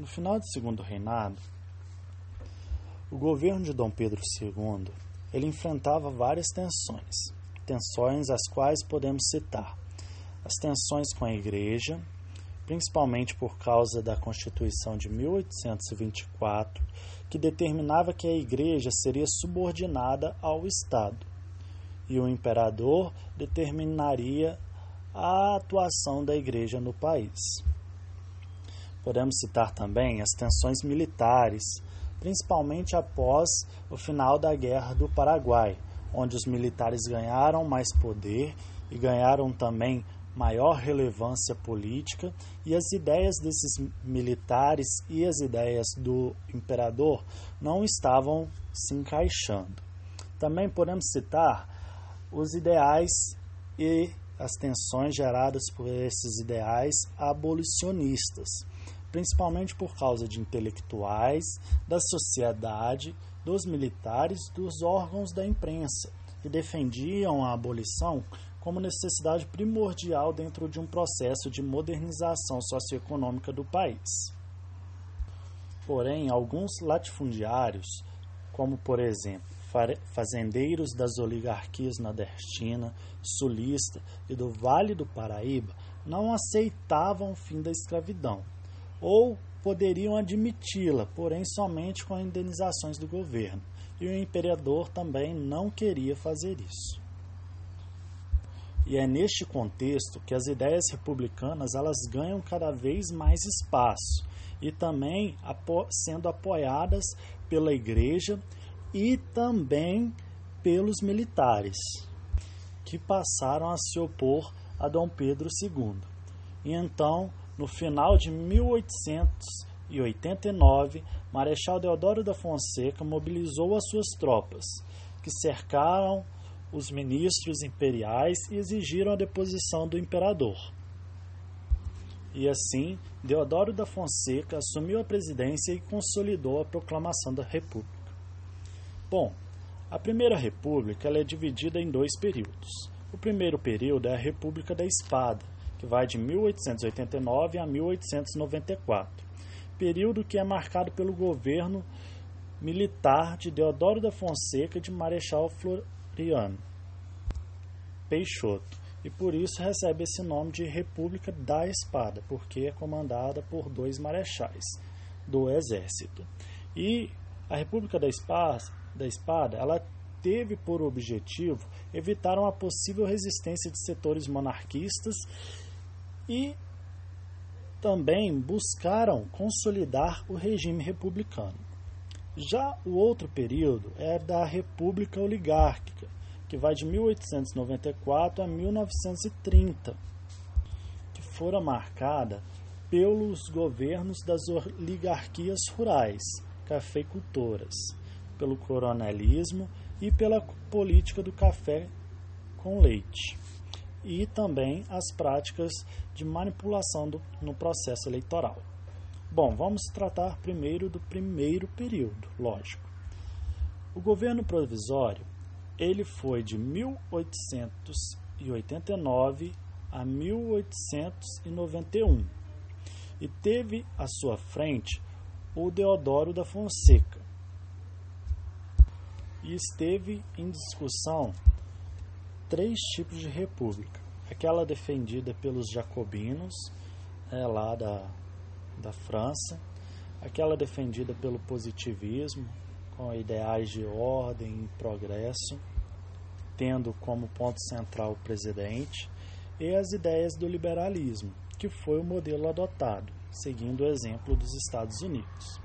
No final do segundo reinado, o governo de Dom Pedro II ele enfrentava várias tensões, tensões as quais podemos citar as tensões com a Igreja, principalmente por causa da Constituição de 1824, que determinava que a Igreja seria subordinada ao Estado, e o imperador determinaria a atuação da Igreja no país. Podemos citar também as tensões militares, principalmente após o final da Guerra do Paraguai, onde os militares ganharam mais poder e ganharam também maior relevância política, e as ideias desses militares e as ideias do imperador não estavam se encaixando. Também podemos citar os ideais e as tensões geradas por esses ideais abolicionistas principalmente por causa de intelectuais, da sociedade, dos militares, dos órgãos da imprensa, que defendiam a abolição como necessidade primordial dentro de um processo de modernização socioeconômica do país. Porém, alguns latifundiários, como por exemplo fazendeiros das oligarquias nordestina, sulista e do Vale do Paraíba, não aceitavam o fim da escravidão ou poderiam admiti-la, porém somente com indenizações do governo. E o imperador também não queria fazer isso. E é neste contexto que as ideias republicanas elas ganham cada vez mais espaço e também sendo apoiadas pela igreja e também pelos militares, que passaram a se opor a Dom Pedro II. E então no final de 1889, Marechal Deodoro da Fonseca mobilizou as suas tropas, que cercaram os ministros imperiais e exigiram a deposição do imperador. E assim, Deodoro da Fonseca assumiu a presidência e consolidou a proclamação da República. Bom, a Primeira República é dividida em dois períodos. O primeiro período é a República da Espada, que vai de 1889 a 1894, período que é marcado pelo governo militar de Deodoro da Fonseca e de Marechal Floriano Peixoto, e por isso recebe esse nome de República da Espada, porque é comandada por dois marechais do exército. E a República da Espada, da Espada ela teve por objetivo evitar uma possível resistência de setores monarquistas e também buscaram consolidar o regime republicano. Já o outro período é da República Oligárquica, que vai de 1894 a 1930, que fora marcada pelos governos das oligarquias rurais, cafeicultoras, pelo coronelismo e pela política do café com leite e também as práticas de manipulação do, no processo eleitoral. Bom, vamos tratar primeiro do primeiro período, lógico. O governo provisório ele foi de 1889 a 1891 e teve à sua frente o Deodoro da Fonseca. E esteve em discussão três tipos de república. Aquela defendida pelos jacobinos, é, lá da, da França, aquela defendida pelo positivismo, com ideais de ordem e progresso, tendo como ponto central o presidente, e as ideias do liberalismo, que foi o modelo adotado, seguindo o exemplo dos Estados Unidos.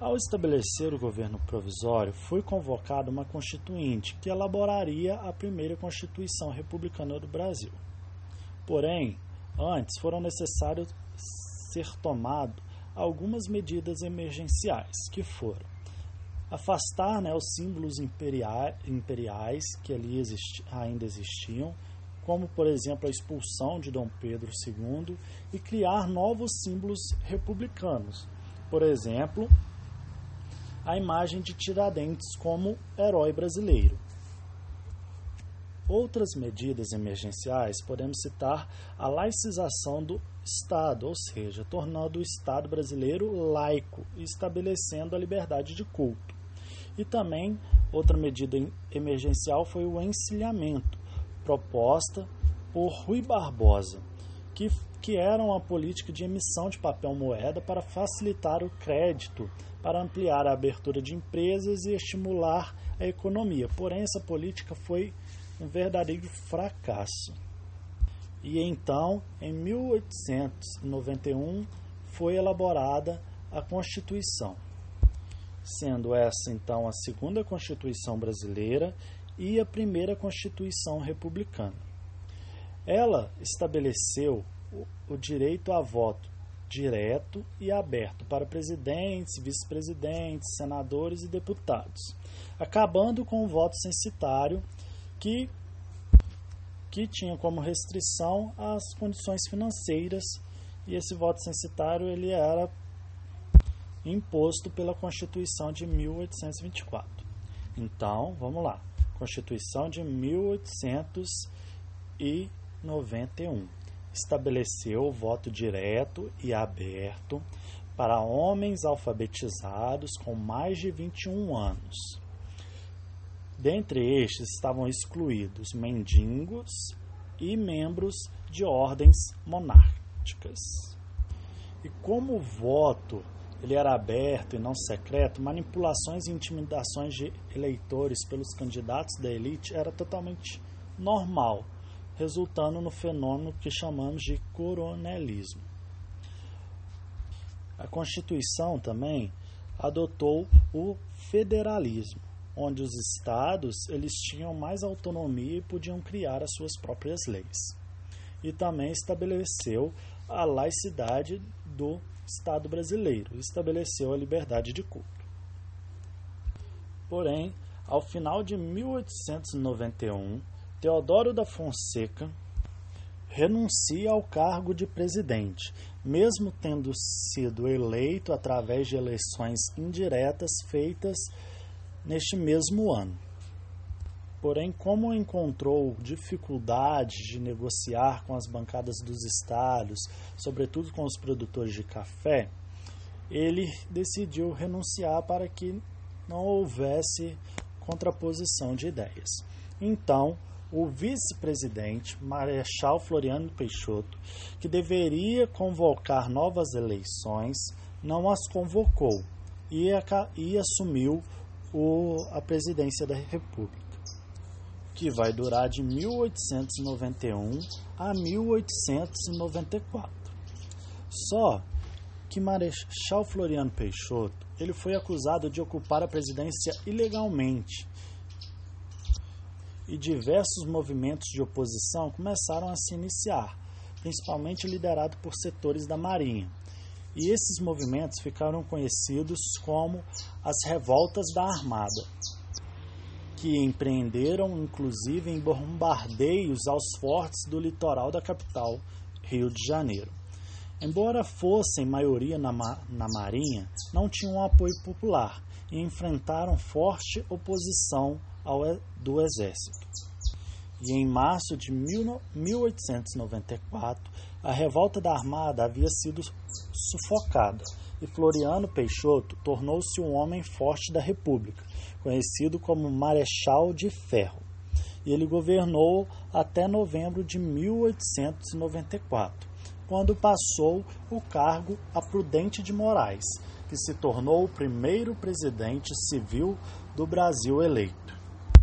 Ao estabelecer o governo provisório, foi convocada uma constituinte que elaboraria a primeira Constituição Republicana do Brasil. Porém, antes foram necessários ser tomadas algumas medidas emergenciais, que foram afastar né, os símbolos imperiais, imperiais que ali existi, ainda existiam, como, por exemplo, a expulsão de Dom Pedro II, e criar novos símbolos republicanos. Por exemplo, a imagem de Tiradentes como herói brasileiro. Outras medidas emergenciais podemos citar a laicização do Estado, ou seja, tornando o Estado brasileiro laico e estabelecendo a liberdade de culto. E também outra medida emergencial foi o encilhamento, proposta por Rui Barbosa, que, que era uma política de emissão de papel moeda para facilitar o crédito, para ampliar a abertura de empresas e estimular a economia. Porém, essa política foi um verdadeiro fracasso. E então, em 1891, foi elaborada a Constituição, sendo essa então a segunda Constituição brasileira e a primeira Constituição republicana. Ela estabeleceu o direito a voto direto e aberto para presidentes, vice-presidentes, senadores e deputados, acabando com o voto censitário que que tinha como restrição as condições financeiras e esse voto censitário ele era imposto pela Constituição de 1824. Então, vamos lá. Constituição de 1891 estabeleceu o voto direto e aberto para homens alfabetizados com mais de 21 anos. Dentre estes estavam excluídos mendigos e membros de ordens monárquicas. E como o voto ele era aberto e não secreto, manipulações e intimidações de eleitores pelos candidatos da elite era totalmente normal, resultando no fenômeno que chamamos de coronelismo. A Constituição também adotou o federalismo, onde os estados eles tinham mais autonomia e podiam criar as suas próprias leis. E também estabeleceu a laicidade do Estado brasileiro, estabeleceu a liberdade de culto. Porém, ao final de 1891, Teodoro da Fonseca renuncia ao cargo de presidente, mesmo tendo sido eleito através de eleições indiretas feitas neste mesmo ano. Porém, como encontrou dificuldade de negociar com as bancadas dos estados, sobretudo com os produtores de café, ele decidiu renunciar para que não houvesse contraposição de ideias. Então, o vice-presidente, Marechal Floriano Peixoto, que deveria convocar novas eleições, não as convocou e, e assumiu o, a presidência da República, que vai durar de 1891 a 1894. Só que Marechal Floriano Peixoto ele foi acusado de ocupar a presidência ilegalmente e diversos movimentos de oposição começaram a se iniciar, principalmente liderado por setores da Marinha. E esses movimentos ficaram conhecidos como as revoltas da Armada, que empreenderam inclusive em bombardeios aos fortes do litoral da capital, Rio de Janeiro. Embora fossem maioria na, na Marinha, não tinham apoio popular e enfrentaram forte oposição ao, do Exército. E em março de 1894, a revolta da Armada havia sido sufocada e Floriano Peixoto tornou-se um homem forte da República, conhecido como Marechal de Ferro. E ele governou até novembro de 1894, quando passou o cargo a Prudente de Moraes, que se tornou o primeiro presidente civil do Brasil eleito.